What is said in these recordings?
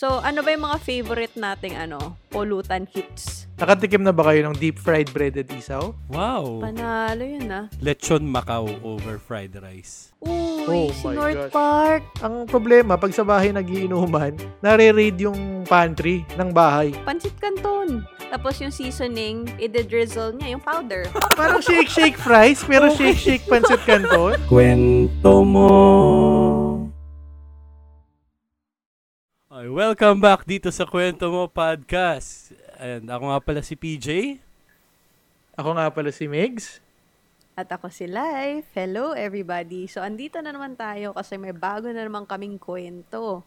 So, ano ba yung mga favorite nating ano, pollutant hits? Nakatikim na ba kayo ng deep fried breaded isaw? Wow. Panalo yun ah. Lechon Macau over fried rice. Uy, Oh si my North gosh. Park. Ang problema, pag sa bahay nagiinuman, nare-raid yung pantry ng bahay. Pansit Canton. Tapos yung seasoning, i-drizzle niya, yung powder. Parang shake-shake fries, pero shake-shake pancit canton. Kwento mo. Welcome back dito sa Kwento Mo Podcast. And ako nga pala si PJ. Ako nga pala si Migs. At ako si Life. Hello everybody. So andito na naman tayo kasi may bago na naman kaming kwento.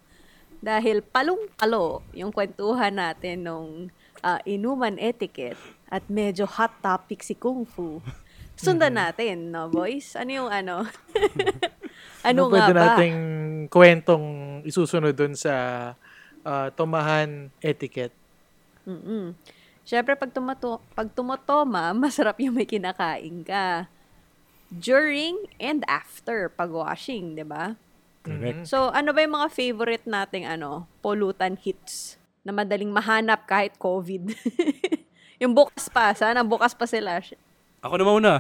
Dahil palong-palo yung kwentuhan natin nung ah, inuman etiquette at medyo hot topic si Kung Fu. Sundan natin, no boys? Ano yung ano? ano nga pwede ba? nating kwentong isusunod dun sa ah, tomahan etiquette? Mm-mm. Siyempre, pag, tumato, pag tumotoma, masarap yung may kinakain ka. During and after pag-washing, di ba? Correct. So, ano ba yung mga favorite nating ano, pollutant hits na madaling mahanap kahit COVID? yung bukas pa, sana bukas pa sila. Ako na mauna.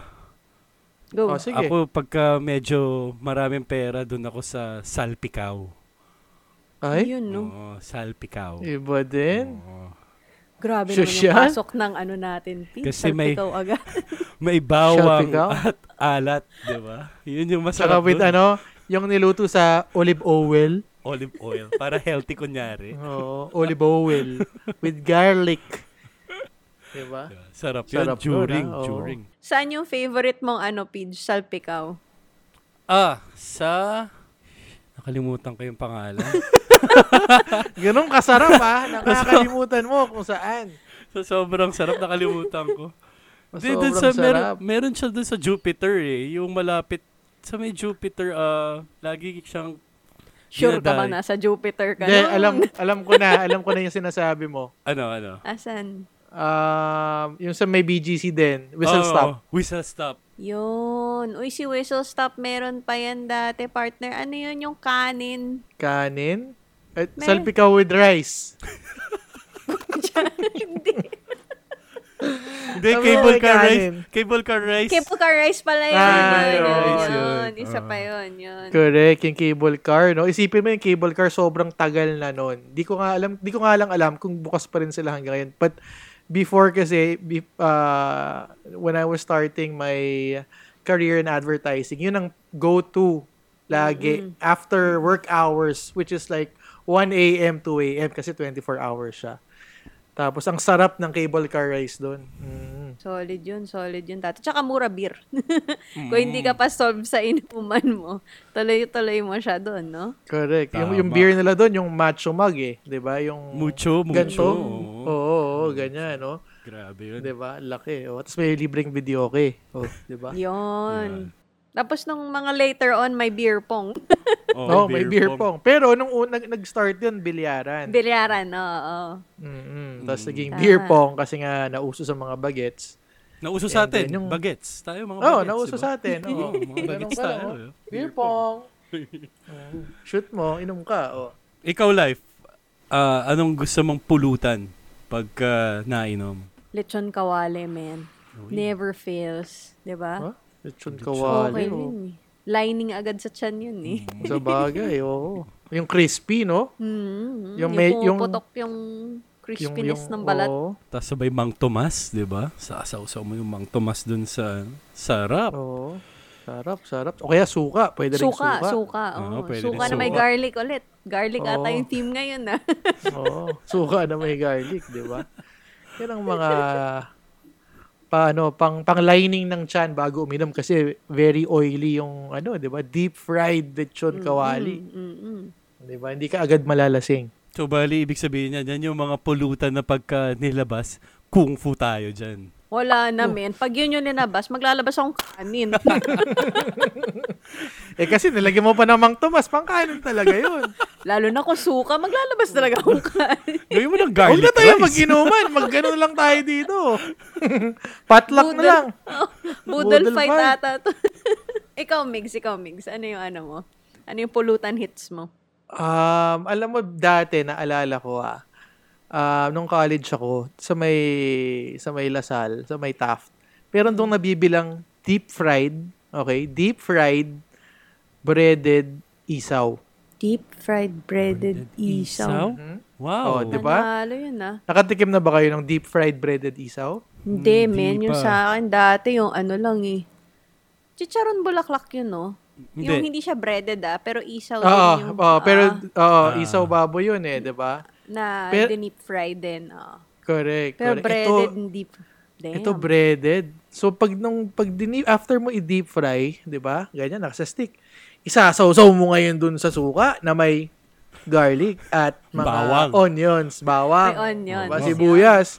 Go. Oh, sige. Ako pagka medyo maraming pera, dun ako sa salpikaw. Ay, Yun, no? Oo, salpikaw. iba din. Oo. Grabe naman yung pasok ng ano natin. Pete. Kasi may- agad. May bawang Salpikaw? at alat, di ba? Yun yung Saka masarap with dun. ano, yung niluto sa olive oil. Olive oil. Para healthy kunyari. Oo, olive oil. with garlic. Diba? Sarap yun. Sarap yun, during. Oo. during. Saan yung favorite mong ano, Pidge? Salpikaw? Ah, sa... Nakalimutan ko yung pangalan. Ganun kasarap ah. Nakakalimutan mo kung saan. so, sobrang sarap, nakalimutan ko. Di, dun Sobrang sa, sarap. meron siya dun sa Jupiter eh. Yung malapit sa may Jupiter, ah, lagi siyang Sure ka ba nasa Jupiter ka? Hindi, nun? alam, alam ko na. Alam ko na yung sinasabi mo. ano, ano. Asan? Um, yung sa may BGC din. Whistle Oo, stop. Whistle stop. Yun. Uy, si Whistle Stop meron pa yan dati, partner. Ano yun yung kanin? Kanin. At Meron. salpikaw with rice. Hindi. Hindi, cable car rice. Cable car rice. Cable car rice pala yun. Ah, yun, yun, yun, yun. Isa Ah. pa yun, yun. Correct, yung cable car, no? Isipin mo yung cable car sobrang tagal na noon. Di ko nga alam, di ko nga lang alam kung bukas pa rin sila hanggang ngayon. But before kasi be, uh, when I was starting my career in advertising, yun ang go-to lagi after work hours which is like 1 a.m. to a.m. kasi 24 hours siya. Tapos ang sarap ng cable car rice doon. Mm. Solid yun, solid yun dati. Tsaka mura beer. Kung hindi ka pa solve sa inuman mo, tuloy-tuloy mo siya doon, no? Correct. Yung, Tama. yung beer nila doon, yung macho mug eh. 'Di ba Yung Mucho, mucho. ganito. Oo. Oo, oo, ganyan, no? Grabe yun. 'Di ba Laki. Oh, tapos may libreng video okay. Oh, 'di ba? Yun. Tapos nung mga later on, may beer pong. Oh, may beer pong. Pero nung un- nag- nag-start 'yun, bilyaran. Bilyaran, oo. Mm. Tapos naging Tama. beer pong kasi nga nauso sa mga bagets. Nauso sa atin, yung- bagets. Tayo mga Oh, bagets. nauso diba? sa atin. Oo, Oo, mga bagets tayo. oh. eh. Beer pong. Mm. Shoot mo, inom ka. Oh. Ikaw, Life, ah, anong gusto mong pulutan pagka nainom? Lechon kawale, man. Uy. Never fails. 'di ba? Huh? Lechon Okay kawali. oh. yun eh. Lining agad sa tiyan yun eh. Sa bagay, oo. Yung crispy, no? Mm, Yung yung, may- yung- pumuputok yung crispiness ng balat. Oo. Tapos sabay Mang Tomas, di ba? Sasaw-saw mo yung Mang Tomas dun sa sarap. Oo. Sarap, sarap. O kaya suka. Pwede rin Suka, suka. suka. Oo, oo. pwede suka rin na may garlic ulit. Garlic ata Oo. yung team ngayon ah. Oo. Suka na may garlic, di ba? Yan ang mga paano pang pang lining ng chan bago uminom kasi very oily yung ano, 'di ba? Deep fried lechon kawali, Mm, mm, mm. 'di ba? Hindi ka agad malalasing. So, bali, ibig sabihin niya, yan yung mga pulutan na pagka nilabas, kung fu tayo dyan. Wala na, men. Pag yun yung linabas, maglalabas akong kanin. Eh kasi nilagyan mo pa ng Mang Tomas, pangkain talaga 'yun. Lalo na kung suka, maglalabas talaga akong kanin. Gawin mo ng Huwag garlic na tayo rice. mag-inuman, mag-ganun lang tayo dito. Potluck na lang. Budol Budol fight fight. ata to. ikaw, Migs, ikaw, Migs. Ano yung ano mo? Ano yung pulutan hits mo? Um, alam mo, dati, naalala ko ah, ah, nung college ako, sa may, sa may Lasal, sa may Taft, meron dong nabibilang deep fried, okay, deep fried breaded isaw. Deep fried breaded Breaded isaw? isaw. Mhm. Wow. Oh, di ba? Panalo yun ah. Nakatikim na ba kayo ng deep fried breaded isaw? Hindi, Hindi men. Yung sa akin dati, yung ano lang eh. Chicharon bulaklak yun, no? Yung Hindi. hindi siya breaded ah, pero isaw Oo, din yung... oo, pero oo, Ah. isaw baboy yun eh, di ba? na pero- deep fried din. ah. Correct. Pero correct. breaded, Ito, hindi... Damn. ito breaded. So pag nung pag dini, after mo i-deep fry, 'di ba? Ganyan nasa stick. Isasaw-saw mo ngayon dun sa suka na may garlic at mga Bawang. onions, bawang. May onions. diba? Sibuyas.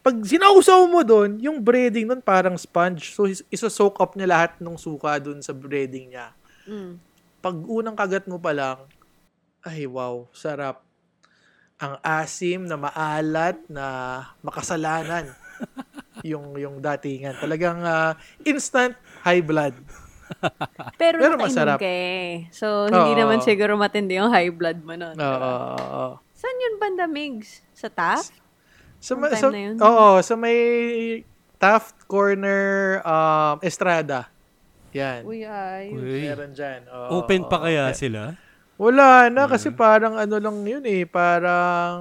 Pag sinausaw mo dun, yung breading dun parang sponge. So is- isa-soak up niya lahat ng suka dun sa breading niya. Mm. Pag unang kagat mo pa lang, ay wow, sarap. Ang asim na maalat na makasalanan yung yung datingan. Talagang ah, instant high blood. Pero, Pero masarap. ka eh. So, hindi Oo. naman siguro matindi yung high blood mo nun. Oo. oo, oo. Saan yun banda, Migs? Sa TAF? Sa, ma- sa? Oo, sa may Taft Corner um, Estrada. Yan. Uy, ay. Uy. Meron dyan. Oo, Open pa kaya Eh, sila? Wala na kasi parang ano lang yun eh. Parang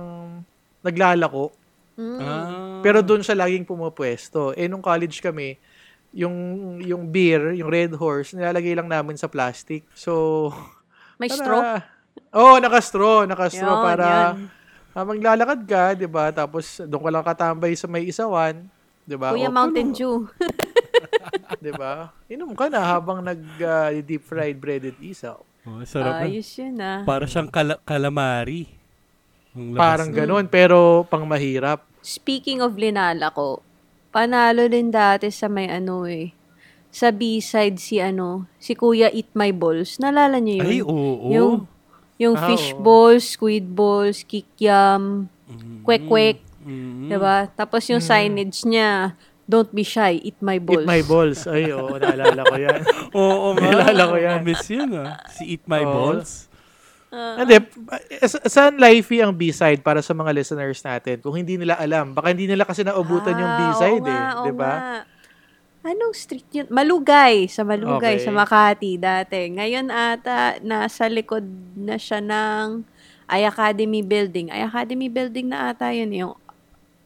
naglalako. Mm. Ah. Pero doon siya laging pumupwesto. Eh, nung college kami, yung yung beer, yung Red Horse, nilalagay lang namin sa plastic. So, May para- straw? Oo, oh, naka-straw. Naka-straw Yun, para yan. ah, maglalakad ka, di ba? Tapos, doon ka lang katambay sa may isawan. Di ba? Kuya O, Mountain puno, Dew. Di ba? Inom ka na habang nag-deep fried breaded isaw. Oh, sarap na. Ayos yun ah. Para siyang kala- calamari. Parang na. ganun, pero pang mahirap. Speaking of linala ko, panalo din dati sa may ano eh. Sa B-side si ano, si Kuya Eat My Balls. Nalala niyo yun? Ay, oo. Yung, yung Ah, fish oo. balls, squid balls, kikiam, Mm. kwek-kwek. Mm. Diba? Tapos yung signage niya, don't be shy, eat my balls. Eat my balls. Ay, oo, naalala ko yan. Oo nga. Naalala ko yan. Miss yun ah. Si Eat My Oo. Balls. Hindi, sa- saan livey ang B-side para sa mga listeners natin? Kung hindi nila alam, baka hindi nila kasi naubutan yung Ah, B-side oo eh, nga, oo 'di ba? Anong street yun? Malugay. Sa Malugay, Okay. sa Makati dati. Ngayon ata, nasa likod na siya ng I Academy Building. I Academy Building na ata yun yung,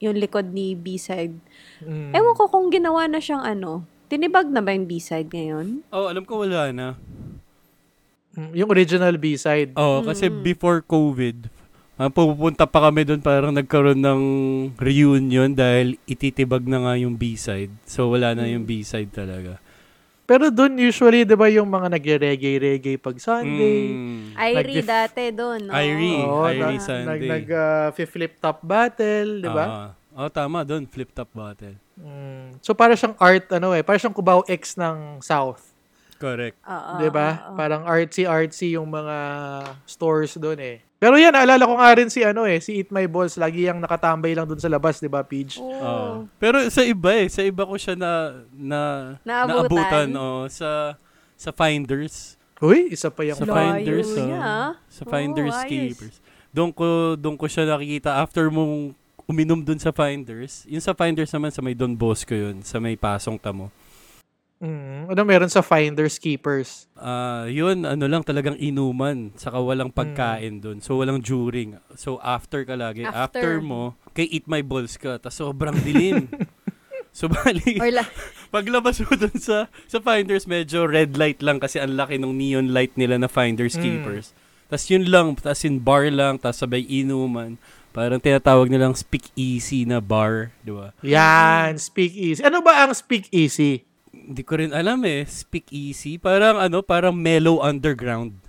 yung likod ni B-side. Mm. Ewan ko kung ginawa na siyang ano. Tinibag na ba yung B-side ngayon? Oh, alam ko wala na. Mm, yung original B-side. Oh, kasi before COVID, ah, pupunta pa kami doon parang nagkaroon ng reunion dahil ititibag na nga yung B-side. So wala na yung B-side talaga. Pero doon usually 'di ba yung mga nagre-reggae-reggae pag Sunday. Mm. Irie Nag-dif- dati doon. No? Irie. Oo, Irie na- Sunday. Nag nag flip top battle, 'di ba? Ah, oh, tama doon, flip top bottle. Mm. So para siyang art ano eh, para siyang Cubao X ng South. Correct. Oo, 'Di ba? oo. Parang artsy artsy yung mga stores doon eh. Pero yan, naalala ko nga rin si ano eh, si Eat My Balls, lagi yung nakatambay lang doon sa labas, 'di ba, Peach? Oo. Ah. pero sa iba eh, sa iba ko siya na na Naabutan. naabutan oh, sa sa Finders. Uy, isa pa yung Sa Layo Finders, oh. Sa Finders ayos. Keepers. Doon ko doon ko siya nakikita after mong uminom doon sa Finders. Yung sa Finders naman sa may Don Bosco yun, sa may Pasong Tamo. Mm, ano meron sa Finders Keepers? Ah, yun ano lang talagang inuman, saka walang pagkain doon. So walang during. So after ka lagi, after, After. mo, kay eat my balls ka, tas sobrang dilim. so bali, la- paglabas mo dun sa sa Finders, medyo red light lang kasi ang laki ng neon light nila na Finders Mm. Keepers. Tas yun lang, tas in bar lang, tas sabay inuman. Parang tinatawag nilang speak easy na bar, di ba? Yan, Speak Easy. Ano ba ang Speak Easy? Hindi ko rin alam eh, speak easy. Parang ano, parang mellow underground.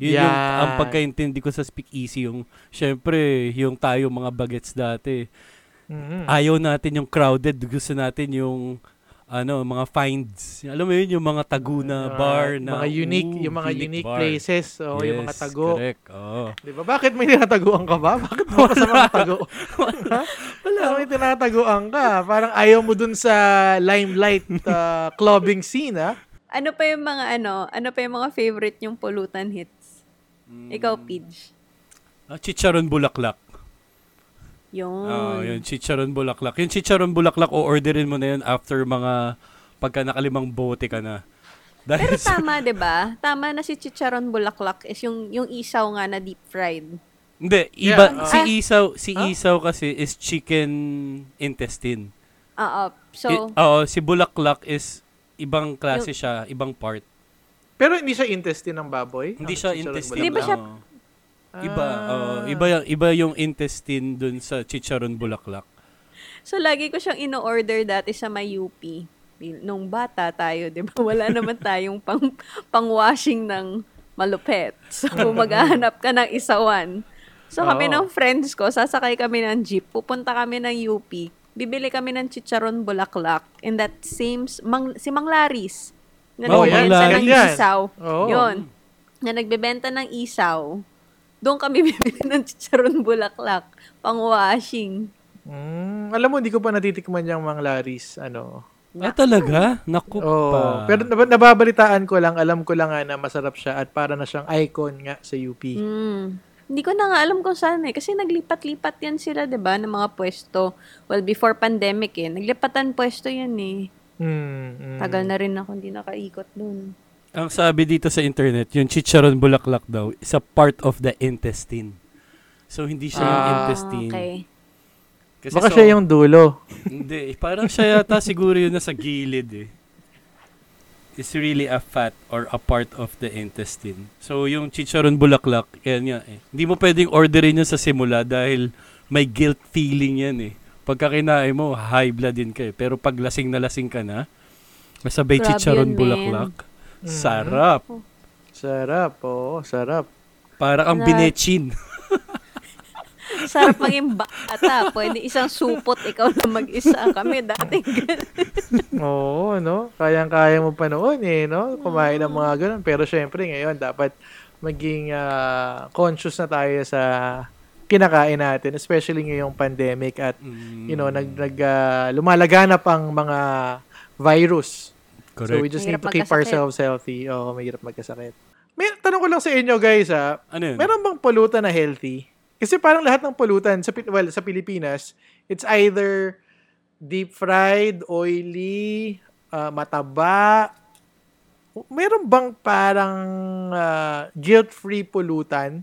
Yun yung Yan. ang pagkaintindi ko sa speak easy yung syempre yung tayo mga bagets dati. Mm. Ayaw natin yung crowded, gusto natin yung ano, mga finds. Alam mo yun, yung mga tago na Mga- bar na mga unique, ooh, yung mga unique bar. places, o yung mga Yes, tago. Correct. Oo. Di ba? Bakit may tinataguan ka ba? Bakit mo ka sa mga tago? Wala. May tinataguan ka. Parang ayaw mo dun sa limelight uh, clubbing scene, ha? ano pa yung mga ano, ano pa yung mga favorite yung pulutan hits? Ikaw, Pidge. Ah, chicharon bulaklak. Yun. Ah, yun, chicharon bulaklak. Yung chicharon bulaklak, o-orderin mo na yun after mga pagka nakalimang bote ka na. Dahil Pero tama, 'di ba? Tama na si chicharon bulaklak is yung yung isaw nga na deep fried. Hindi, iba Yeah, si ah. isaw, si Huh? isaw kasi is chicken intestine. Oo. So, I- oo, si bulaklak is ibang klase siya, ibang part. Pero hindi siya intestine ng baboy? Hindi siya intestine. Di ba siya-. Iba, Ah. oo, iba, yung- iba yung intestine dun sa chicharon bulaklak. so lagi ko siyang ino-order dati sa may UP. Nung bata tayo, 'di ba? Wala naman tayong pang pang-washing ng malupet. So maghahanap ka ng isawan. So kami Oo. ng friends ko, sasakay kami ng jeep, pupunta kami ng UP. Bibili kami ng chicharon bulaklak in that same mang, si Mang Laris na Oh, nagbebenta Mang ng. Yan. isaw. Oo. Yun. Na nagbebenta ng isaw. Doon kami bibili ng chicharon bulaklak pang washing. Mm, alam mo, hindi ko pa natitikman yung mga Laris. Ano. Ah, talaga? Naku Oo. pa. Pero nab- nababalitaan ko lang, alam ko lang nga na masarap siya at para na siyang icon nga sa UP. Mm. Hindi ko na nga alam kung saan eh. Kasi naglipat-lipat yan sila, di ba, ng mga pwesto. Well, before pandemic eh. Naglipatan pwesto yan eh. Mm, mm. Tagal na rin ako hindi nakaikot dun. Ang sabi dito sa internet, yung chicharon bulaklak daw is a part of the intestine. So, hindi siya yung Ah, intestine. Okay. Kasi Baka so- siya yung dulo. Hindi, parang siya yata siguro yun nasa gilid eh. It's really a fat or a part of the intestine. So, yung chicharon bulaklak, yan nga eh. Hindi mo pwedeng orderin yun sa simula dahil may guilt feeling yan eh. Pagka kinain mo, high blood din ka eh. Pero pag lasing na lasing ka na, masabay Grabe chicharon yun, bulaklak. Mm. Sarap. Sarap, oo, sarap. Parang ang Na- binechin. Sarap maging bata. Pwede isang supot, ikaw na mag-isa. Kami dati ganun. Oo, no? Kayang-kaya mo pa noon eh, no? Kumain ng mga ganun. Pero syempre ngayon, dapat maging ah, conscious na tayo sa kinakain natin, especially ngayong pandemic at Mm, you know, nag, nag ah, lumalaganap ang mga virus. So correct. we just Mahirap need to keep magkasakit. ourselves healthy. Oo, mahirap magkasakit. May tanong ko lang sa inyo guys ha, ano yun? meron bang pulutan na healthy? Kasi parang lahat ng pulutan sa well, sa Pilipinas, it's either deep fried, oily, ah, mataba. Meron bang parang ah, guilt-free pulutan?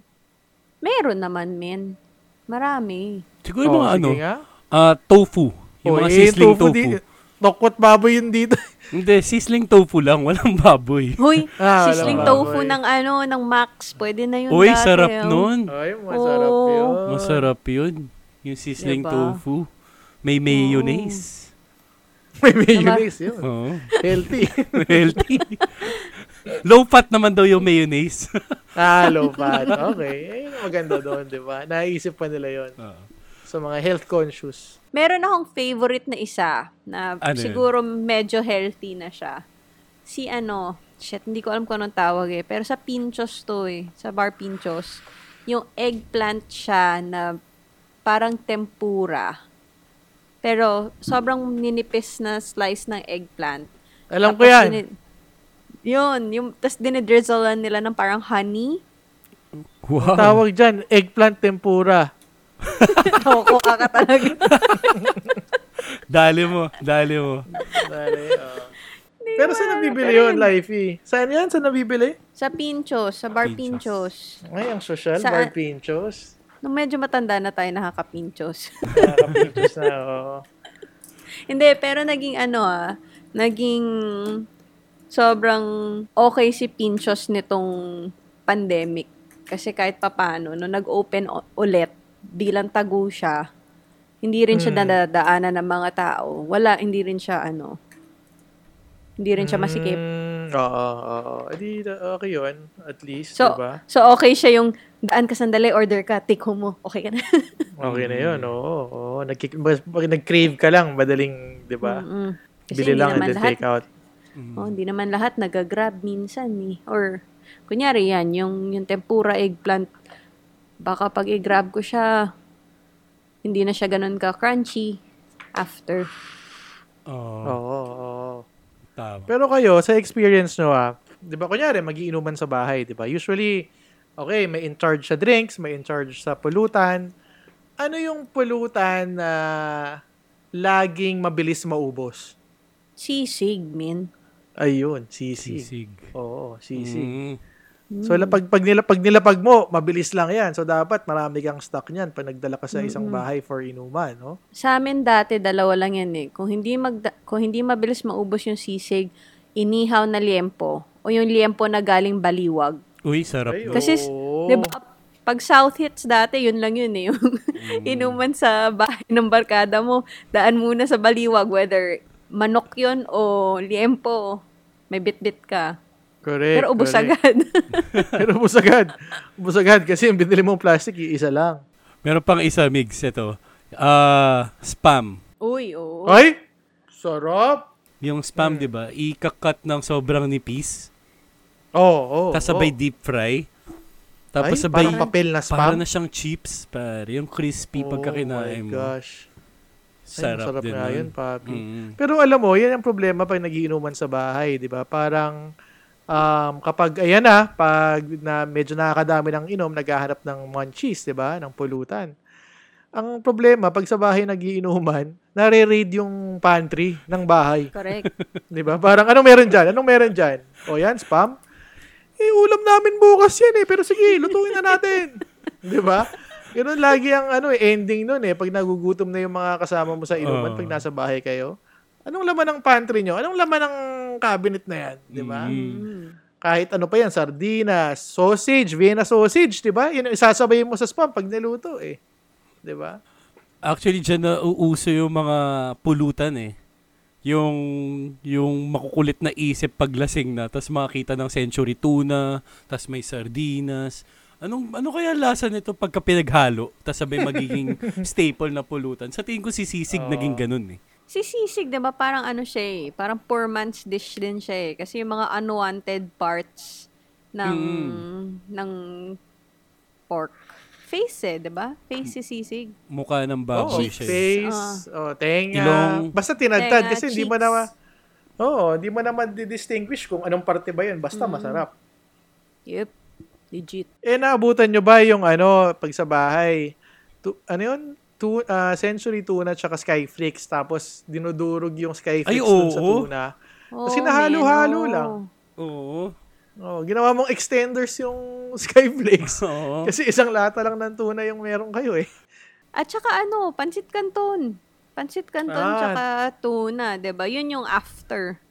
Meron naman, men. Marami. Siguro yung mga Oh, ano, nga. ah, tofu. Yung Oh, mga eh, sizzling tofu. di- Tokwat baboy yun dito. Hindi, sizzling tofu lang. Walang baboy. Huy, Ah, sisling baboy. tofu ng ano, ng Max. Pwede na yun Uy, dati, sarap oh. nun. Ay, masarap Oh. yun. Masarap yun. Yung sizzling Diba? tofu. May mayonnaise. May mayonnaise yun. Oo. Healthy. Healthy. Low fat naman daw yung mayonnaise. ah, low fat. Okay. Ayun ang maganda doon, di ba? Naisip pa nila yon Oo. sa mga health conscious. Meron akong favorite na isa na Ano yun? siguro medyo healthy na siya. Si ano, shit, hindi ko alam kung anong tawag eh. Pero sa Pinchos to eh. Sa bar Pinchos. Yung eggplant siya na parang tempura. Pero sobrang ninipis na slice ng eggplant. Alam ko Tapos yan. dini- yun. Yung, tapos dinidrizzlean nila ng parang honey. Wow. Tawag dyan, eggplant tempura. Ako ka talaga. Dali mo. Dali mo. Dali, oh. Pero saan nabibili yun, Lifey? Saan yan? Saan nabibili? sa Pinchos, sa bar Pinchos. Pinchos. Ay, ang social, Sa- bar pinchos. Nung medyo matanda na tayo nakaka-Pinchos. Nakaka-pinchos na, oo. Hindi, pero naging ano ah, naging sobrang okay si Pinchos nitong pandemic. Kasi kahit papano, nung nag-open ulit, bilang tago siya, hindi rin siya Hmm. nadadaanan ng mga tao. Wala, hindi rin siya ano, hindi rin siya masikip. Mm, oo, oo. Edi, okay yun. At least, So, diba? so okay siya yung daan ka sandali, order ka, take home mo. Okay ka na. Okay na yun, oo. oo. Nag- nag-crave ka lang, madaling, diba? Mm-mm. Kasi Bili lang and take out. Oh, hindi naman lahat nagagrab minsan eh. Or, kunyari yan, yung, yung tempura eggplant, baka pag i-grab ko siya, hindi na siya ganun ka-crunchy after. Oo. Oo, oo. Tama. Pero kayo, sa experience nyo ah, di ba, kunyari, magiinuman sa bahay, di ba? Usually, okay, may in charge sa drinks, may in charge sa pulutan. Ano yung pulutan na laging mabilis maubos? Sisig, min. Ayun, sisig. Sisig. Oo, sisig. Mm. So la- pag pag nila pag nilapag mo, mabilis lang 'yan. So dapat marami kang stock niyan pag nagdala ka sa isang bahay for inuman, no? Sa amin dati, dalawa lang yan eh. Kung hindi, magda- kung hindi mabilis maubos yung sisig, inihaw na liempo o yung liempo na galing baliwag. Uy, sarap. Ay. Kasi, di ba, pag South Hits dati, yun lang yun eh. Yung inuman sa bahay ng barkada mo, daan muna sa baliwag, whether manok yun o liempo, may bit-bit ka. Correct. Pero ubos correct. agad. Pero ubos agad. Ubos agad kasi yung binili mong plastic, iisa lang. Meron pang isa, Migs. Ito. Ah, spam. Uy, oo. Ay! Sarap! Yung spam, di ba? Ikakat ng sobrang nipis. Oo, oh, oh, Tapos sabay oh. deep fry. Ay, Tapos sabay, parang papel na para spam. na siyang chips, pare. Yung crispy pagka kinain Oh my mo. gosh. Ay, Sarap din nun. yun, papi. Mm. Pero alam mo, yan ang problema pag nagiinuman sa bahay, di ba? Parang um, kapag, ayan na, pag na medyo nakakadami ng inom, naghahanap ng munchies, di ba? Ng pulutan. Ang problema, pag sa bahay nagiinuman, nare-raid yung pantry ng bahay. Correct. Di ba? Parang, anong meron dyan? Anong meron dyan? O yan, spam? Eh, ulam namin bukas yan eh. Pero sige, lutuin na natin. Di ba? Ganun lagi ang ano, eh, ending nun eh. Pag nagugutom na yung mga kasama mo sa inuman, Oo. pag nasa bahay kayo. Anong laman ng pantry nyo? Anong laman ng cabinet na yan? Di ba? Mm. Kahit ano pa yan, sardinas, sausage, Vienna sausage, di ba? Yun, isasabay mo sa spam pag niluto eh. Di ba? Actually, dyan na uuso yung mga pulutan eh. Yung, yung makukulit na isip paglasing na, tapos makakita ng century tuna, tapos may sardinas. Anong, ano kaya lasa nito pagka pinaghalo, tapos sabay magiging staple na pulutan? Sa tingin ko si Sisig Oo. naging ganun eh. Si sisig, di ba, parang ano siya eh, parang poor man's dish din siya eh. Kasi yung mga unwanted parts ng, ng pork. Face eh, di ba? Face si sisig. Mukha ng Oh, baboy siya. eh. face, oh, tenga. Ilong. Basta tinadtad Tenga, kasi hindi mo cheeks. na ma- Oo, hindi mo naman di-distinguish kung anong parte ba 'yun, basta masarap. Yep. Legit. Eh naabutan nyo ba yung ano pag sa bahay? Tu- ano 'yun? Tu- ah, century tuna at skyflakes tapos dinudurog yung skyflakes Ay, dun sa oo. tuna. Oh, Kasi nahalo-halo men, lang. oh. Oo. Oh, ginawa mong extenders yung skyflakes. Oo. Kasi isang lata lang ng tuna yung meron kayo eh. At saka ano, pansit canton. Pansit canton Ah. tsaka tuna, 'di ba? Yun yung after.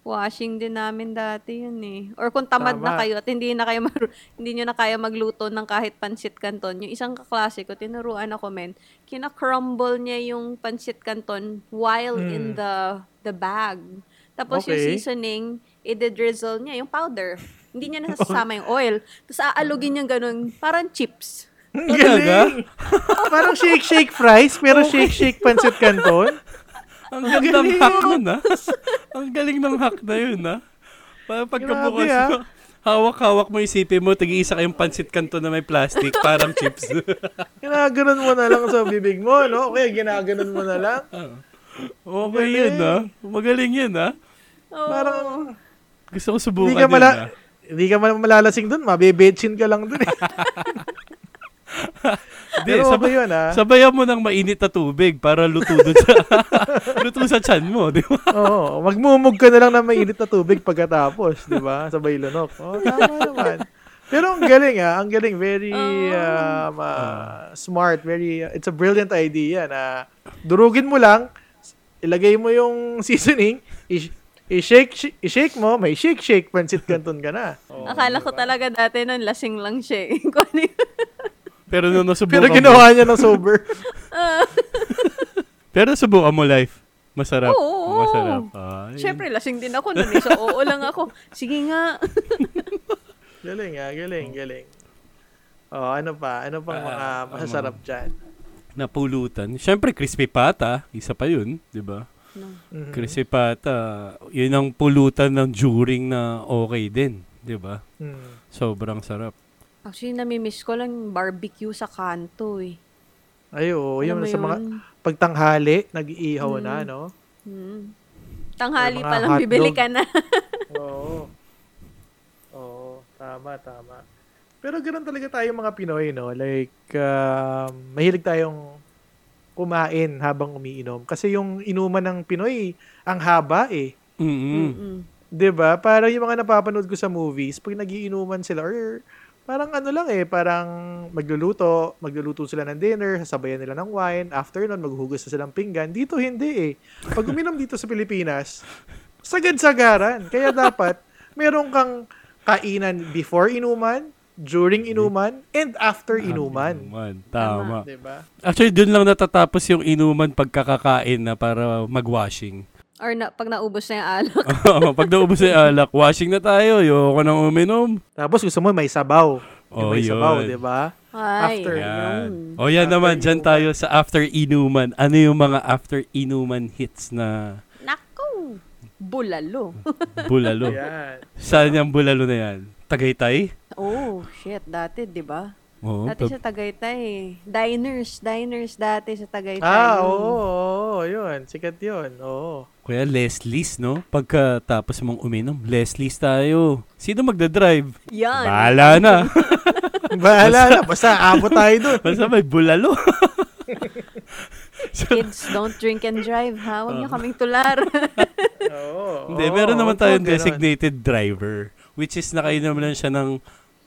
Washing din namin dati yun eh. Or kung tamad na Tama. kayo at hindi na kayo mar- hindi nyo na kaya magluto ng kahit pansit canton. Yung isang kaklase ko, tinuruan ako men, kina-crumble niya yung pansit canton while in Mm. the the bag. Tapos yung Okay. seasoning, i-drizzle niya yung powder. Hindi niya nasasama yung oil. Tapos aalugin niya ganun, parang chips. Galing! Parang shake-shake fries, pero shake-shake pancit canton. Ang gandang hack nun, ha? Ang galing ng hack na yun, ha? Para pagkabukas ah. mo, hawak-hawak mo isipin mo, tag-iisa kayong pansit kanto na may plastic, parang chips. Ginaganon mo na lang sa bibig mo, no? Kaya ginaganon mo na lang. okay yun, ha? Magaling yun, ha? Oh. Parang, Gusto ko subukan hindi ka, yun, mala, ha? hindi ka mal- malalasing dun, mabebetchin ka lang dun eh. Hindi, Pero sabay, okay yun, ah. sabayan mo ng mainit na tubig para luto dun sa, luto sa chan mo, di ba? Oo, magmumug ka na lang ng mainit na tubig pagkatapos, di ba? Sabay lunok. Oh, tama naman. Pero ang galing ah, ang galing, very um, ah, smart, very, uh, it's a brilliant idea na durugin mo lang, ilagay mo yung seasoning, i- i-shake, i-shake mo, may shake-shake, pancit canton ka na. Oh, Akala ko talaga dati nun, lasing lang siya. Pero nung nasubukan Pero mo, ginawa niya ng sober. pero subukan mo life. Masarap. Oo. Masarap. Ah, yun. Siyempre, lasing din ako nun. eh. So, oo lang ako. Sige nga. galing ah, galing, galing. Oh, ano pa? Ano pang mga Ah, masasarap dyan? napulutan. Siyempre, crispy pata. Isa pa yun, di ba? Mhm. Crispy pata, yun ang pulutan ng during na okay din, di ba? Hmm. Sobrang sarap. Actually, namimiss ko lang yung barbecue sa kanto eh. Ay, oo. Yung sa mga yun? pagtanghali, nag-iihaw na, no? Hmm. Tanghali mga pa lang, bibili ka na. Oo. Oo, tama, tama. Pero ganoon talaga tayo mga Pinoy, no? Like, um, mahilig tayong kumain habang umiinom. Kasi yung inuman ng Pinoy, ang haba eh. Mm-mm. Mm-mm. 'Di ba? Parang yung mga napapanood ko sa movies, pag nagiinuman sila or parang ano lang eh, parang magluluto, magluluto sila ng dinner, sasabayan nila ng wine, after nun maghuhugas na silang pinggan. Dito hindi eh. Pag uminom dito sa Pilipinas, sagad-sagaran. Kaya dapat meron kang kainan before inuman, during inuman, and after inuman. Inuman. Tama. 'Di ba? Actually, dun lang natatapos yung inuman pagkakakain na para mag-washing. Or na, pag naubos na yung alak. Oo, Pag naubos na yung alak, washing na tayo. Ayoko nang uminom. Tapos gusto mo may sabaw. Oh, may sabaw, yun. 'di ba? After. Yan. yun. O yan After naman, dyan inuman. tayo sa after inuman. Ano yung mga after inuman hits na Naku! Bulalo. bulalo? Yan. Saan yung bulalo na yan? Tagaytay? oh, shit. Dati, di ba? Oo. Dati tab- sa Tagaytay. Diners. Diners dati sa Tagaytay. Ah, Yung- oo, oo, yun. Sikat yun. Oo. Kuya, Leslie's, no? Pagkatapos mong uminom, Leslie's tayo. Sino magdadrive? Yan. Bahala na. Bahala na. Basta abot tayo dun. Basta may bulalo. Kids, don't drink and drive, ha? Huwag niyo kaming tular. Oo. Hindi, meron naman tayong designated driver. Which is nakainom lang siya ng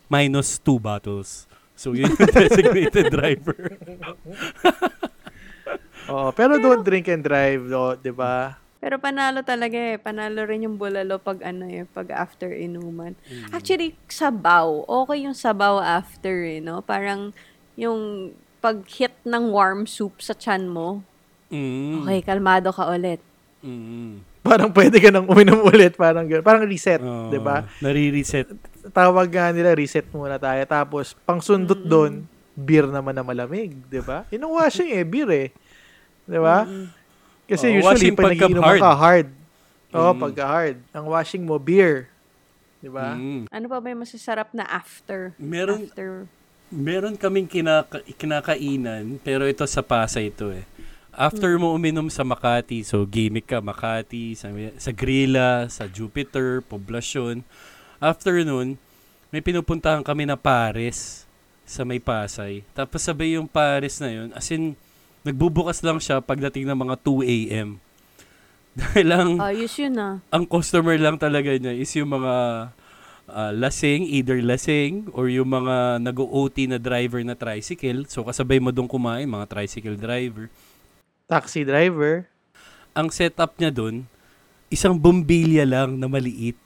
minus two bottles. So, yun yung designated driver. Oo, pero don't drink and drive, do, di ba? Pero panalo talaga eh. Panalo rin yung bulalo pag ano eh, pag after inuman. Mm. Actually, sabaw. Okay yung sabaw after eh, no? Parang yung pag hit ng warm soup sa chan mo, Mm. okay, kalmado ka ulit. Mm. Parang pwede ka nang uminom ulit. Parang, parang reset, Oo, di ba? Nare-reset. Tawag nga nila, reset muna tayo. Tapos, pang sundot doon, beer naman na malamig, di ba? Yun ang washing eh, beer eh. Di ba? Kasi Oo, usually, pag pagka nagiinom hard. ka, hard. Oo, Mm. pagka hard. Ang washing mo, beer. Di ba? Mm. Ano pa ba yung masasarap na after? Meron, After. meron kaming kinaka- kinakainan, pero ito sa Pasay ito eh. After mo uminom sa Makati, so gimmick ka, Makati, sa, sa Grilla, sa Jupiter, Poblacion. After nun, may pinupuntahan kami na Pares sa may Pasay. Tapos sabay yung Pares na yun, as in, nagbubukas lang siya pagdating ng mga 2 a.m. Dahil lang, Ayos yun ah. ang customer lang talaga niya is yung mga ah, lasing, either lasing or yung mga nag-OT na driver na tricycle. So kasabay mo doon kumain, mga tricycle driver. Taxi driver. Ang setup niya doon, isang bombilya lang na maliit.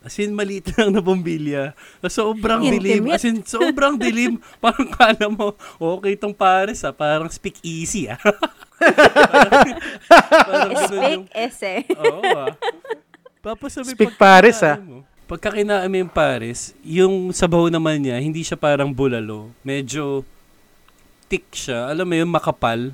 As in, maliit lang na bombilya. Sobrang dilim. As in, sobrang dilim. Parang kala mo, okay tong pares ah. Parang speak easy ah. parang yung Speak ese. Oo ah. Tapos sabi, Speak Paris, ah. mo- Pagka kinain mo yung Paris, yung sabaw naman niya, hindi siya parang bulalo. Medyo thick siya. Alam mo yun, makapal.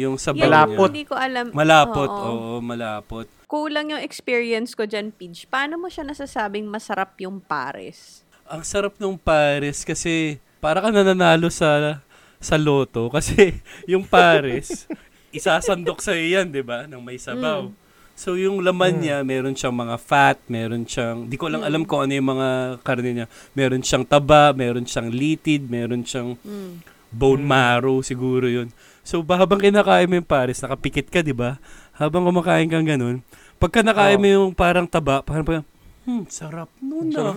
Yung sabaw Yan, Malapot. hindi ko alam. Malapot. Oo. Oo, malapot. Kulang yung experience ko dyan, Pidge. Paano mo siya nasasabing masarap yung pares? Ang sarap ng Paris kasi para ka nananalo sa sa loto kasi yung Paris isasandok sa yan, 'di ba? Nang may sabaw. Mm. So yung laman niya, meron siyang mga fat, meron siyang, di ko lang alam kung ano yung mga karne niya. Meron siyang taba, meron siyang litid, meron siyang Mm. bone marrow, siguro yun. So habang kinakain mo yung pares, nakapikit ka, di ba? Habang kumakain kang ganun, pagka nakain mo yung parang taba, parang parang, hmm, sarap nun ah.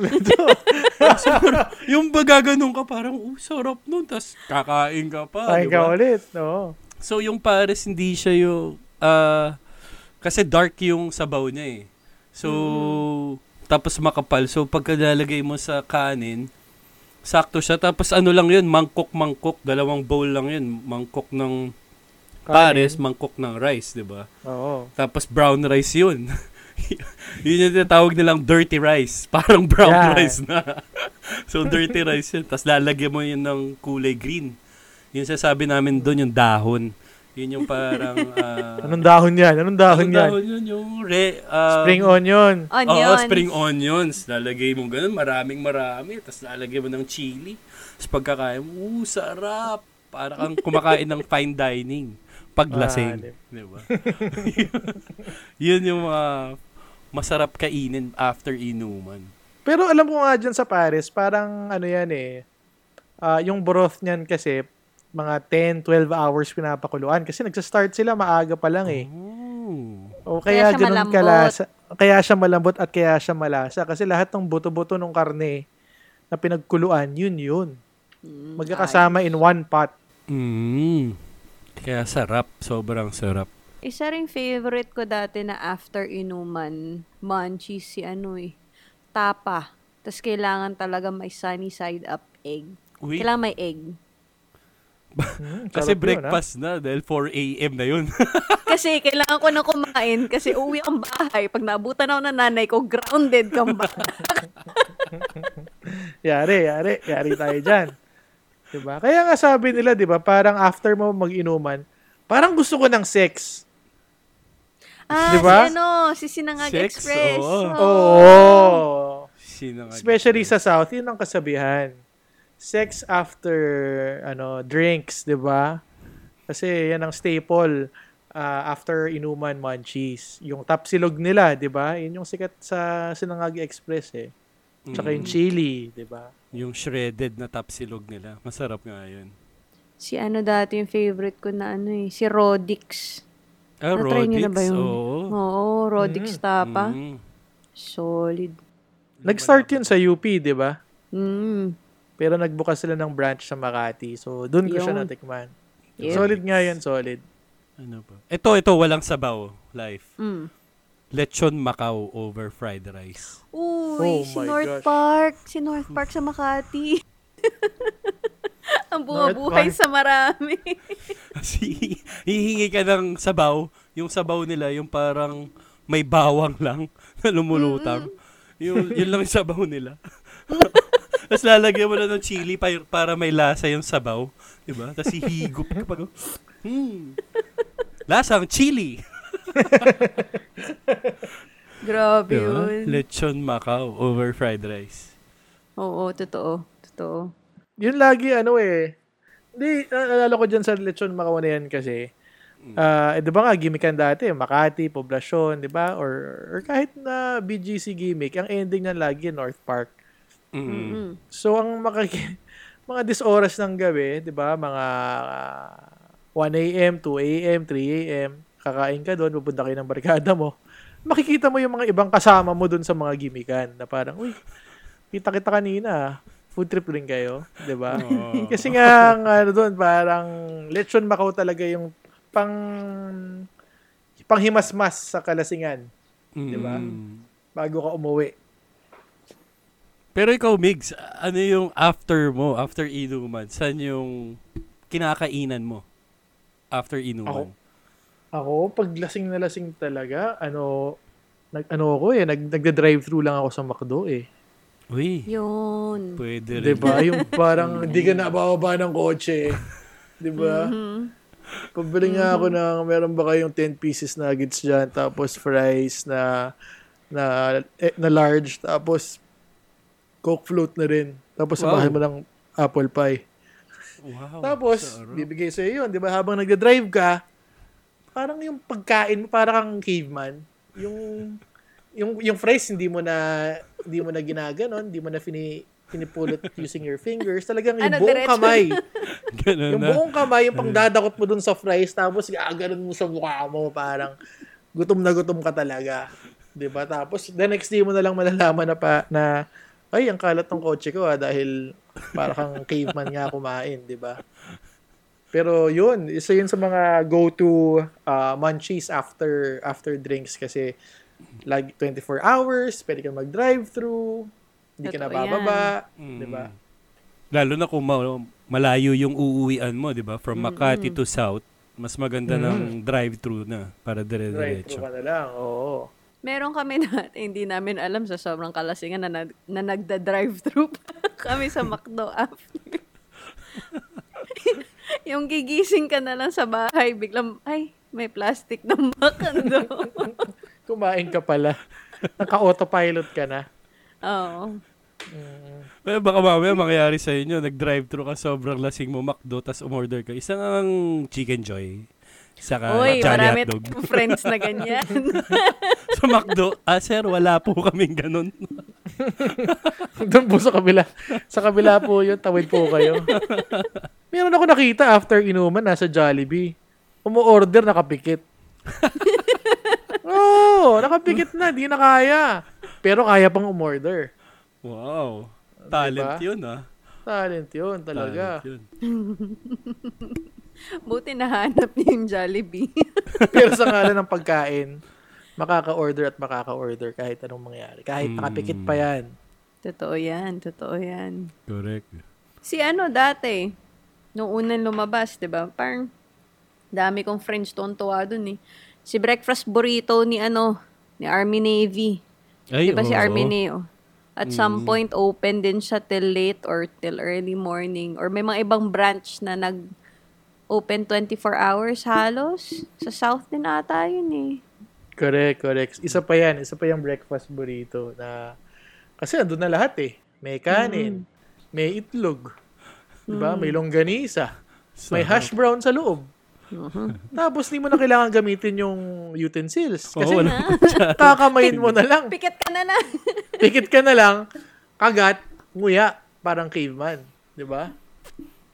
sarap. yung bagaganon ka, parang, oh, sarap nun. Tapos kakain ka pa, Kain di ka ulit. Oo. So yung pares, hindi siya yung, ah, kasi dark yung sabaw niya eh. So, tapos makapal. So pagka nalagay mo sa kanin, sakto siya. Tapos ano lang yun, mangkok-mangkok. Dalawang bowl lang yun. Mangkok ng pares, mangkok ng rice, di ba? Oo. Tapos brown rice yun. yun yung tinatawag nilang dirty rice. Parang brown Yeah. rice na. so dirty rice yun. Tapos lalagyan mo yun ng kulay green. Yung sasabi namin doon, yung dahon. Yun yung parang... ah, Anong dahon yan? Anong dahon anong yan? dahon yun? Yung re, ah, Spring onion. Onions. Oo, spring onions. Lalagay mo ganun, maraming marami. Tapos lalagay mo ng chili. Tapos pagkakain mo, uh, sarap. Para kang kumakain ng fine dining. Paglasing. Ah, di- ba? Yun yung mga masarap kainin after inuman. Pero alam ko nga dyan sa Paris, parang ano yan eh, ah, yung broth niyan kasi, mga 10, 12 hours pinapakuluan. Kasi nagsa-start sila maaga pa lang eh. Oh. O kaya, Kaya siya ganun malambot. kalasa. Kaya siya malambot at kaya siya malasa. Kasi lahat ng buto-buto ng karne na pinagkuluan, yun yun. Mm, Magkakasama in one pot. Mm. Kaya sarap. Sobrang sarap. Isa ring favorite ko dati na after inuman, munchies si ano eh, tapa. Tapos kailangan talaga may sunny side up egg. Uy, Kailangan may egg. Hmm, kasi yun, breakfast na dahil 4 a.m. na yun. Kasi kailangan ko na kumain kasi uwi ang bahay. Pag naabutan ako ng nanay ko, grounded kang ba? Yari, yari. Yari tayo dyan. Diba? Kaya nga sabi nila, di ba, parang after mo mag-inuman, parang gusto ko ng sex. ah, Diba? si ano, si Sinangag Sex, Express. oo. Oo. Sino nga Especially sa South, yun ang kasabihan. Sex after ano drinks, 'di ba? Kasi yan ang staple ah, after inuman munchies. Yung tapsilog nila, 'di ba? Yun yung sikat sa Sinangagi Express eh. Tsaka yung Mm. chili, 'di ba? Yung shredded na tapsilog nila. Masarap nga yun. Si ano dati yung favorite ko na ano eh, si Rodix. Ah, Na-try niyo na Rodix? ba yun? Oo. Oo, Rodix Mm. tapa. Mm. Solid. Nag-start yun sa UP, 'di ba? Mm. Pero nagbukas sila ng branch sa Makati. So, doon ko siya natikman. Yep. Solid nga yun, solid. Ano pa? Ito, ito, walang sabaw. Life. Mm. Lechon Macau over fried rice. Uy, Oh si my North gosh. Park. Si North Park sa Makati. Ang Park. sa marami. Kasi hihingi ka ng sabaw. Yung sabaw nila, yung parang may bawang lang na lumulutang. Yung, yun lang yung sabaw nila. Tapos lalagyan mo lang ng chili pa, para may lasa yung sabaw. Diba? Tapos hihigop ka pa. Hmm. Lasang chili. Grabe Diba? yun. Lechon Macau over fried rice. Oo, totoo. Totoo. Yun lagi, ano eh. Hindi, naalala ko dyan sa lechon Macau na yan kasi. Ah, eh, di ba nga, gimmickan dati, Makati, Poblacion, di ba? Or, or kahit na BGC gimmick, ang ending niyan lagi, North Park. Mm. Mm. So, ang makaki mga dis oras ng gabi, di ba? Mga ah, 1 a.m., 2 a.m., 3 a.m., kakain ka doon, pupunta kayo ng barkada mo. Makikita mo yung mga ibang kasama mo doon sa mga gimmickan na parang, uy, kita kita kanina, food trip rin kayo, di ba? Oo. Kasi nga, ang ano doon, parang lechon Macau talaga yung pang panghimasmas sa kalasingan Diba? Mm. bago ka umuwi. Pero ikaw, Migs, ano yung after mo, after inuman? Saan yung kinakainan mo after inuman? Ako, pag lasing na lasing talaga, ano, nag, ano ako eh, nag, nagda-drive-thru lang ako sa McDo eh. Uy, Yun. pwede rin. Di ba? Yung parang hindi ka nabababa ng kotse. Di ba? Mhm. Pabili nga ako ng, meron ba kayong 10 pieces nuggets dyan, tapos fries na, na, eh, na large, tapos Coke float na rin. Tapos Wow. samahan mo ng apple pie. Wow, Tapos, sarap. bibigay sa'yo yun, di ba? Habang nagda-drive ka, parang yung pagkain mo, parang kang caveman. Yung, yung, yung fries, hindi mo na, hindi mo na ginaganon, hindi mo na fini, pinipulot using your fingers. Talagang yung Ano, buong diretso? kamay. Ganun yung na. buong kamay, yung pangdadakot mo dun sa fries, tapos gaganon mo sa mukha mo, parang gutom na gutom ka talaga. 'Di ba? Tapos the next day mo na lang malalaman na pa na ay, ang kalat ng kotse ko ah, dahil para kang caveman nga kumain, 'di ba? Pero yun, isa yun sa mga go-to uh, munchies after after drinks kasi like 24 hours, pwede kang mag-drive-thru, hindi ka Totoo nabababa, Mm. 'di ba? Lalo na kung ma- malayo yung uuwian mo, di ba? From Makati to South, mas maganda ng drive-thru na para Drive-thru dire-diretso. ka na lang, oo. Meron kami na hindi namin alam sa sobrang kalasingan na, nag, na nagda-drive-thru pa kami sa McDo after. yung gigising ka na lang sa bahay, biglang, ay, may plastic na makando. Kumain ka pala. Naka-autopilot ka na. Oo. Pero baka mamaya mangyari sa inyo, nag-drive-thru ka, sobrang lasing mo, McDo, tas umorder ka. Isang ang Chicken Joy. Saka Uy, Johnny marami Hotdog. friends na ganyan. sa McDo, ah sir, wala po kaming ganun. Doon po sa kabila. Sa kabila po yun, tawid po kayo. Meron ako nakita after inuman, nasa Jollibee. Umu-order, nakapikit. Oo, oh, nakapikit na, di na kaya. Pero kaya pang umorder. Wow. Talent Diba? yun ah. Talent yun talaga. Talent yun. Buti nahanap niya yung Jollibee. Pero sa ngalan ng pagkain, makaka-order at makaka-order kahit anong mangyari. Kahit Mm. nakapikit pa yan. totoo yan, totoo yan. Correct. Si ano dati, nung unang lumabas, di ba? Parang dami kong friends tuwa dun eh. Si Breakfast Burrito ni ano, ni Army Navy. Ay, Di ba si. Army Neo? At some Mm. point, open din siya till late or till early morning. Or may mga ibang branch na nag open 24 hours halos. Sa South din ata yun eh. Correct, correct. Isa pa yan. Isa pa yung breakfast burrito na kasi andun na lahat eh. May kanin, may itlog, diba? may longganisa, may Sarap. hash brown sa loob. Tapos hindi mo na kailangan gamitin yung utensils. Kasi wala. kakamayin mo na lang. Pikit ka na na. Pikit ka na lang, kagat, nguya, parang caveman. Di ba?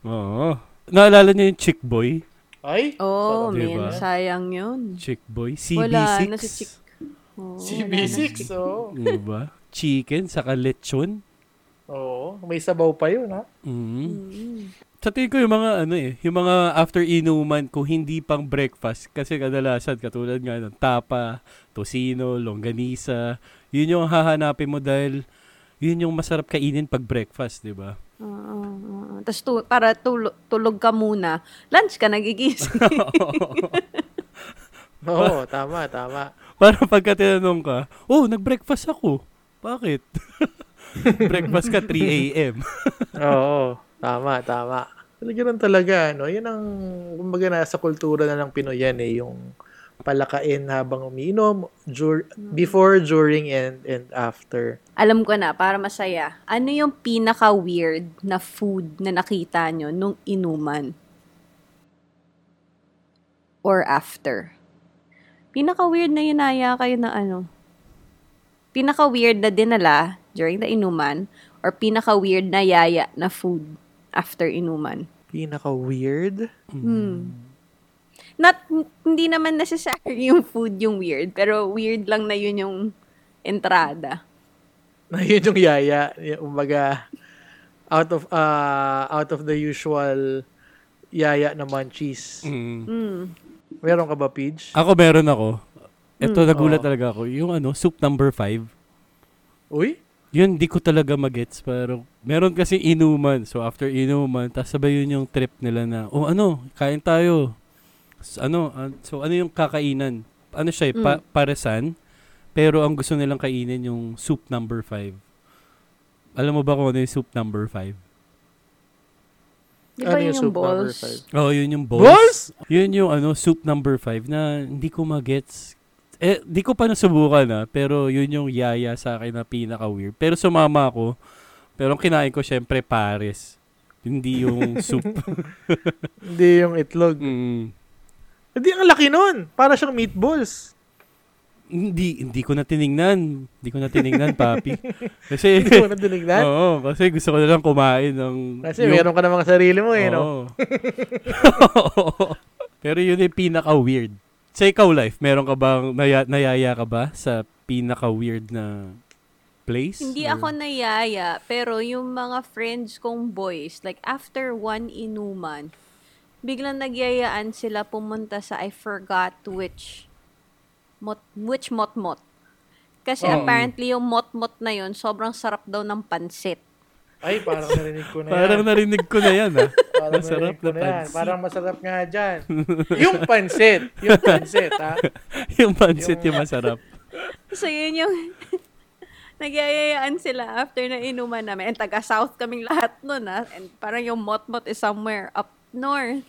Oo. Naalala niyo yung Chick Boy? Ay, oh, sarap. man, Diba? sayang yun. Chick Boy? Wala CB6? na si Chick. Oh, wala na CB6, si- oo. Diba? Chicken, saka lechon. Oo, may sabaw pa yun, ha? Mm. Mm. Sa tingin ko yung mga ano eh, yung mga after inuman kung hindi pang breakfast kasi kadalasan katulad nga ng tapa, tosino, longganisa, yun yung hahanapin mo dahil yun yung masarap kainin pag breakfast, di ba? Oo. Tapos tu- para tulog, tulog ka muna, lunch ka nagigising. Oo, tama, tama. Para pagka tinanong ka, oh, nag-breakfast ako. Bakit? breakfast ka 3 a.m. Oo, tama, tama. Talaga rin talaga, no? Yun ang, kumbaga nasa kultura na ng Pinoy yan eh, yung palakain habang umiinom, dur- before, during, and, and after. Alam ko na, para masaya. Ano yung pinaka-weird na food na nakita nyo nung inuman? Or after? Pinaka-weird na yunaya kayo na ano? Pinaka-weird na dinala during the inuman? Or pinaka-weird na yaya na food after inuman? Pinaka-weird? Hmm. Not, hindi naman necessary yung food yung weird, pero weird lang na yun yung entrada. Na yun yung yaya. Yung, Kumbaga, out of, uh, out of the usual yaya na munchies. Mm. Mm. Meron ka ba, Pidge? Ako meron ako. Ito, Mm. nagulat Oo. talaga ako. Yung ano, soup number 5. Uy? Yun, di ko talaga magets. Pero meron kasi inuman. So, after inuman, tas sabay yun yung trip nila na, oh ano, kain tayo. So, ano, ah, so ano yung kakainan? Ano siya, eh, pa- paresan. Pero ang gusto nilang kainin yung soup number 5. Alam mo ba kung ano yung soup number 5? Di ba Ano yun yung soup number balls? five? Oh, yun yung balls. Balls? Yun yung ano, soup number 5 na hindi ko magets. Eh, di ko pa nasubukan na, pero yun yung yaya sa akin na pinaka-weird. Pero sumama ako, pero ang kinain ko syempre pares. Hindi yung soup. Hindi yung itlog. Mm. Hindi, ang laki nun. Para siyang meatballs. Hindi, hindi ko na tiningnan. Hindi ko na tiningnan, papi. Kasi, Hindi mo na dinignan. oo, kasi gusto ko na lang kumain ng... Kasi meron ka namang sarili mo eh, no? Oo. Pero yun yung pinaka-weird. Sa ikaw, Life, meron ka bang, naya, nayaya ka ba sa pinaka-weird na place? Hindi Or- ako nayaya, pero yung mga friends kong boys, like after one inuman, biglang nagyayaan sila pumunta sa I forgot which mot, which mot-mot. Kasi Oo. apparently yung mot-mot na yun, sobrang sarap daw ng pansit. Ay, parang narinig ko na Parang yan. narinig ko na yan, ah. Parang Masarap na na yan. pansit. Parang masarap nga dyan. yung pansit. Yung pansit, ha? yung pansit Yung- yung masarap. So yun yung nagyayayaan sila after na inuman namin. And taga-south kaming lahat nun, ah. And parang yung mot-mot is somewhere up north.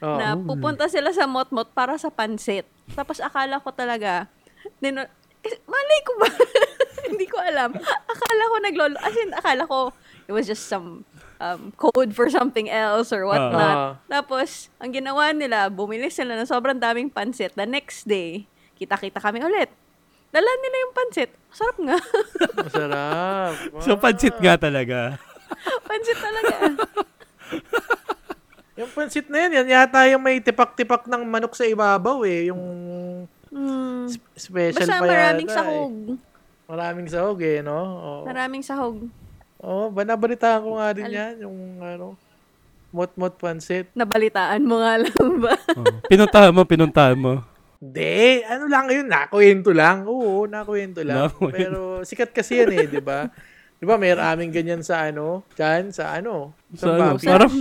Oh. na pupunta sila sa mot-mot para sa pansit. Tapos akala ko talaga, dino, kasi malay ko ba? Hindi ko alam. Akala ko naglolo, as in, akala ko it was just some um, code for something else or whatnot. Ah. Tapos, ang ginawa nila, bumili sila ng sobrang daming pansit. The next day, kita-kita kami ulit. Dala nila yung pansit. Sarap nga. Masarap. So, pansit nga talaga. pansit talaga. Yung pansit na yan, yan yata yung may tipak-tipak ng manok sa ibabaw eh. Yung Mm. sp- special Basta pa maraming yata sahog. Eh. Maraming sahog eh, no? Oo. Maraming sahog. Oo, ba nabalitaan ko nga din yan, yung ano, mot-mot pansit. Nabalitaan mo nga lang ba? Oh. Pinuntahan mo, pinuntahan mo. Hindi, ano lang yun, nakuwento lang. Oo, nakuwento lang. Nakuwento. Pero sikat kasi yan eh, di ba? Di ba, may aming ganyan sa ano, dyan, sa ano, So, sa ano, parang,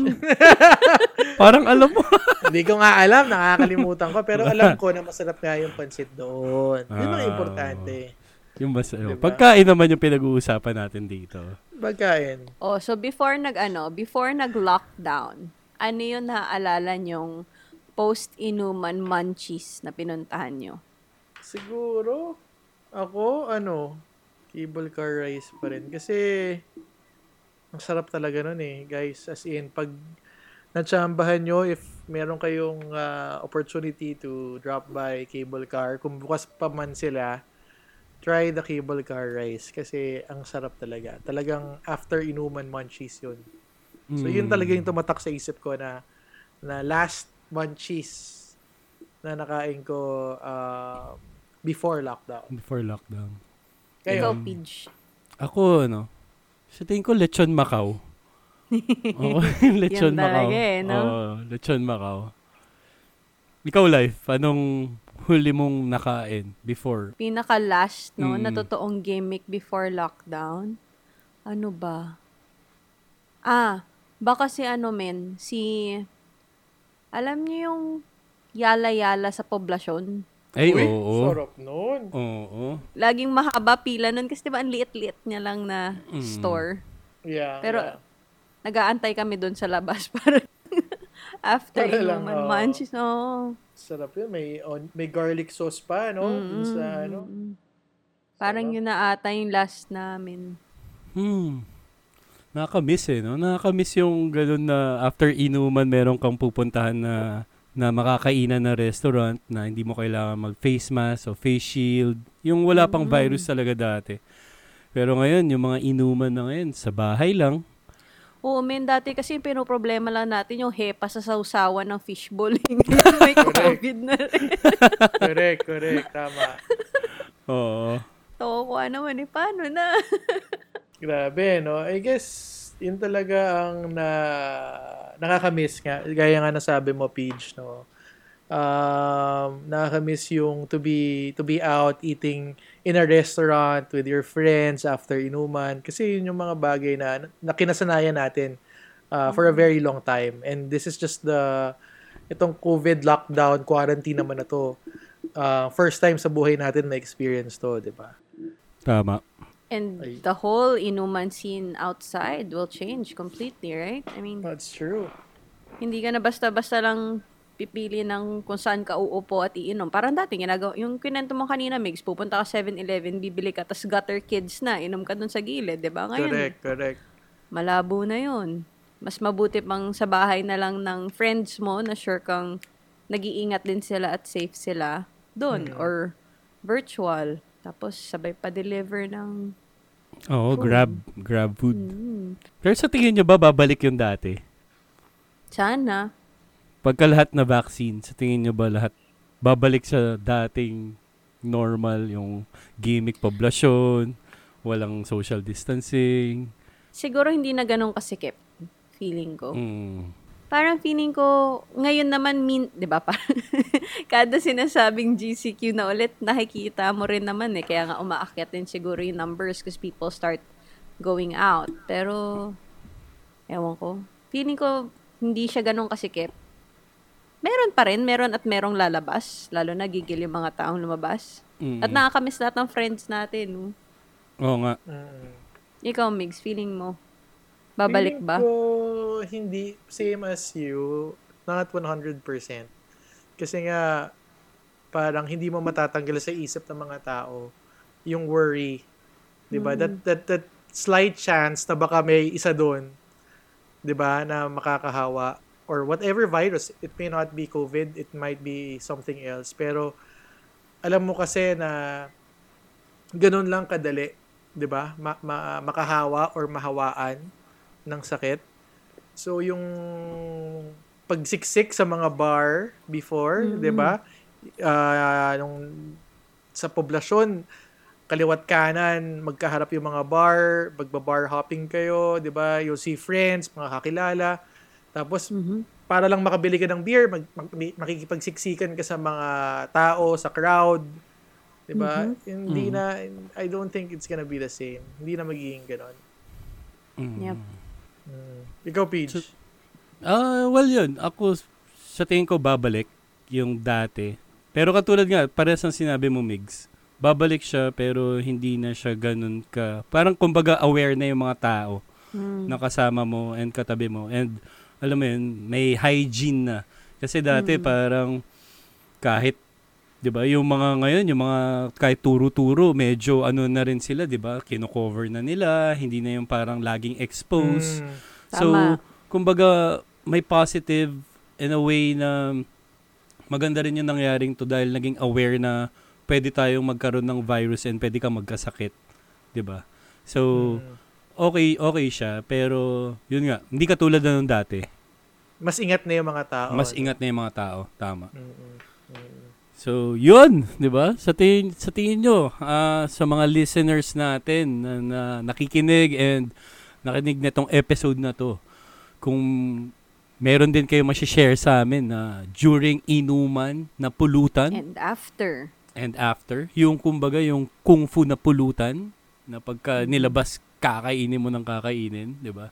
parang alam mo. Hindi ko nga alam, nakakalimutan ko, pero alam ko na masarap nga yung pansit doon. Yun ang Ah. importante. yung mas, ano, Diba? Pagkain naman yung pinag-uusapan natin dito. Pagkain. oh, so before nag ano, before nag-lockdown, ano yung naaalala nyong post-inuman munchies na pinuntahan nyo? Siguro, ako, ano, cable car rice pa rin. Kasi, ang sarap talaga nun eh, guys. As in, pag natsambahan nyo, if meron kayong ah, opportunity to drop by cable car, kung bukas pa man sila, try the cable car rice. Kasi, ang sarap talaga. Talagang after inuman munchies yun. So, yun Mm. talaga yung tumatak sa isip ko na, na last munchies na nakain ko ah, before lockdown. Before lockdown. Ikaw, Kayo, Pidge. Ako, ano, sa tingin ko, lechon Macau. Oo, lechon Yan Macau. talaga eh, no? Oo, lechon Macau. Ikaw, Life, anong huli mong nakain before? Pinaka-last, no, Mm. na totoong gimmick before lockdown. Ano ba? Ah, baka si ano men, si... Alam niyo yung yala-yala sa poblasyon? Ay, Uy, oo. sarap nun. Oo. Laging mahaba pila nun kasi diba ang liit-liit niya lang na Mm. store. Yeah. Pero, yeah. Nag-aantay kami doon sa labas para after Para lang, inuman oo. munchies. No. sarap yun. May, on, may garlic sauce pa, no? Dun sa, ano. Parang Sarap. yun na ata yung last namin. Hmm. Nakakamiss eh, no? Nakakamiss yung ganun na after inuman meron kang pupuntahan na na makakainan na restaurant na hindi mo kailangan mag-face mask o face shield. Yung wala pang Mm. virus talaga dati. Pero ngayon, yung mga inuman na ngayon, sa bahay lang. Oo, men, dati kasi yung pinoproblema lang natin yung hepa sa sausawan ng fishbowl. May COVID na rin. correct, correct. Tama. Oo. Tawa ko naman eh, paano na? Grabe, no? I guess, yun talaga ang na, nakakamiss nga. Gaya nga nasabi mo, Peach, no? Um, nakakamiss yung to be, to be out eating in a restaurant with your friends after inuman. Kasi yun yung mga bagay na, na kinasanayan natin uh, for a very long time. And this is just the, itong COVID lockdown, quarantine naman na to. Uh, first time sa buhay natin na experience to, di ba? Tama. And Ay. the whole inuman scene outside will change completely, right? I mean, That's true. hindi ka na basta-basta lang pipili ng kung saan ka uupo at iinom. Parang dati, ginagawa, yung kinento mo kanina, Migs, pupunta ka 7-Eleven, bibili ka, tas gutter kids na, inom ka dun sa gilid, di ba? Ngayon, Correct, correct. malabo na yun. Mas mabuti pang sa bahay na lang ng friends mo na sure kang nag-iingat din sila at safe sila doon Mm. or virtual. Tapos sabay pa deliver ng Oo, Food. grab, grab food. mm, Pero sa tingin nyo ba, babalik yung dati? sana. Pagka lahat na vaccine, sa tingin nyo ba lahat babalik sa dating normal, yung gimmick poblasyon, walang social distancing? Siguro hindi na ganun kasikip feeling ko. Mm. Parang feeling ko, ngayon naman, min, di ba, parang kada sinasabing GCQ na ulit, nakikita mo rin naman eh. Kaya nga umaakyat din siguro yung numbers because people start going out. Pero, ewan ko. Feeling ko, hindi siya ganun kasikip. Meron pa rin, meron at merong lalabas. Lalo na gigil yung mga taong lumabas. Mm. At nakakamiss lahat ng friends natin. no? Oo nga. Mm. Ikaw, Migs, feeling mo? Babalik ba? Ko, hindi. Same as you. Not 100%. Kasi nga, parang hindi mo matatanggal sa isip ng mga tao yung worry. 'Di ba? Mm. That, that, that slight chance na baka may isa doon, 'di ba, na makakahawa or whatever virus, it may not be COVID, it might be something else. Pero alam mo kasi na ganun lang kadali, 'di ba? Ma- ma- makahawa or mahawaan ng sakit. So yung pagsiksik sa mga bar before, 'di ba? Ah, nung sa poblasyon kaliwat kanan, magkaharap yung mga bar, magba-bar hopping kayo, 'di ba? You'll see friends, mga kakilala. Tapos para lang makabili ka ng beer, mag, mag- makikipagsiksikan ka sa mga tao, sa crowd. 'Di ba? Hindi na I don't think it's gonna be the same. Hindi na magiging ganoon. Mm. Yep. Mm. Ikaw, Peach. So- Ah, well yun. Ako, sa tingin ko, babalik yung dati. Pero katulad nga, parehas ang sinabi mo, Migs. Babalik siya, pero hindi na siya ganun ka... Parang kumbaga aware na yung mga tao Mm. na kasama mo and katabi mo. And alam mo yun, may hygiene na. Kasi dati parang kahit 'di ba, yung mga ngayon, yung mga kahit turo-turo, medyo ano na rin sila, 'di ba? Kino-cover na nila, hindi na yung parang laging exposed. Mm. So, Tama. kumbaga, may positive in a way na maganda rin yung nangyaring to dahil naging aware na pwede tayong magkaroon ng virus and pwede kang magkasakit. 'di ba So, Mm. okay, okay siya. Pero, yun nga, hindi katulad na nung dati. Mas ingat na yung mga tao. Mas ingat na yung mga tao. Tama. Mm-mm. Mm. So, yun, 'di ba? Sa tingin sa tingin nyo, ah, sa mga listeners natin na, na nakikinig and nakinig na tong episode na to, kung meron din kayo ma-share sa amin na during inuman na pulutan And after. and after, yung kumbaga yung kung fu na pulutan na pagka nilabas kakainin mo ng kakainin, 'di ba?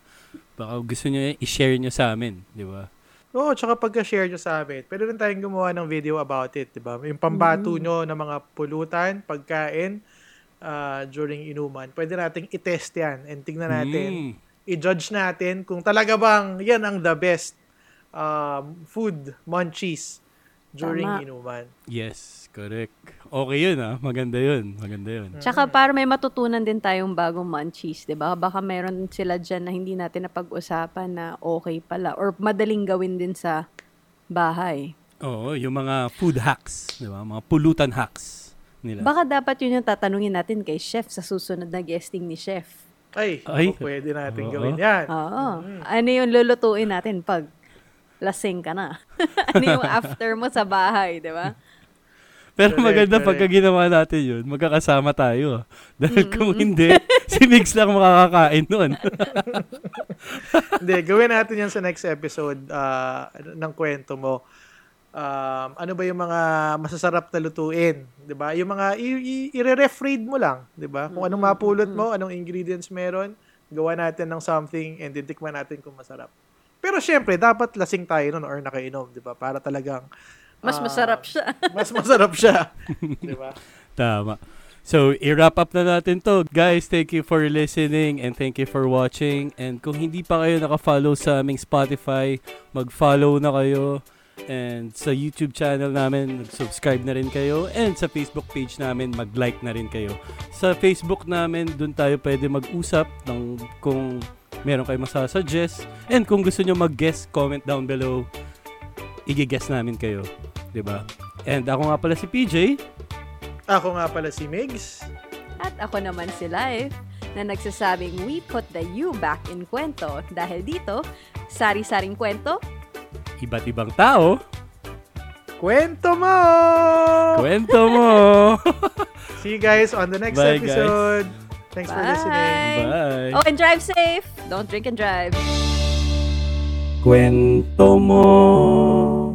Baka gusto niyo i-share niyo sa amin, 'di ba? Oo, tsaka pagka-share nyo sa amin, pwede rin tayong gumawa ng video about it, di ba? Yung pambato nyo ng mga pulutan, pagkain, ah, during inuman. Pwede nating i-test yan and tingnan natin, Mm. i-judge natin kung talaga bang yan ang the best um, food munchies during Tama. inuman. Yes, correct. Okay yun ah. Maganda yun. Maganda yun. Tsaka para may matutunan din tayong bagong munchies, 'di ba? Baka meron sila diyan na hindi natin napag-usapan na okay pala or madaling gawin din sa bahay. Oo, yung mga food hacks, di ba? Mga pulutan hacks nila. Baka dapat yun yung tatanungin natin kay chef sa susunod na guesting ni chef. Ay, Ay. pwede natin Oo. gawin yan. Oo. Ano yung lulutuin natin pag lasing ka na? ano yung after mo sa bahay, 'di ba? Pero Correct, maganda correct. pagka ginawa natin yun, magkakasama tayo. Dahil kung hindi, si Mix lang makakakain nun. Hindi, gawin natin yan sa next episode ah, ng kwento mo. Um, ano ba yung mga masasarap na lutuin, 'di ba? Yung mga i- i- i-re-ref read mo lang, 'di ba? Kung anong mapulot mo, anong ingredients meron, gawa natin ng something and titikman natin kung masarap. Pero syempre, dapat lasing tayo nun or nakainom, 'di ba? Para talagang Mas ah, masarap siya. mas masarap siya, 'di ba? Tama. So, i-wrap up na natin to. Guys, thank you for listening and thank you for watching. And kung hindi pa kayo naka-follow sa aming Spotify, mag-follow na kayo. And sa YouTube channel namin, subscribe na rin kayo. And sa Facebook page namin, mag-like na rin kayo. Sa Facebook namin, dun tayo pwede mag-usap ng kung meron kayo masasuggest. And kung gusto nyo mag-guest, comment down below. Igi-guess namin kayo. 'di ba? And ako nga pala si PJ. Ako nga pala si Migs. At ako naman si Life na nagsasabing we put the you back in kwento dahil dito, sari-saring kwento, Iba't ibang tao. Kwento mo! Kwento mo. See you guys on the next Bye, guys. episode. Thanks for Bye. listening. Bye. Oh, and drive safe! Don't drink and drive. Kwento mo.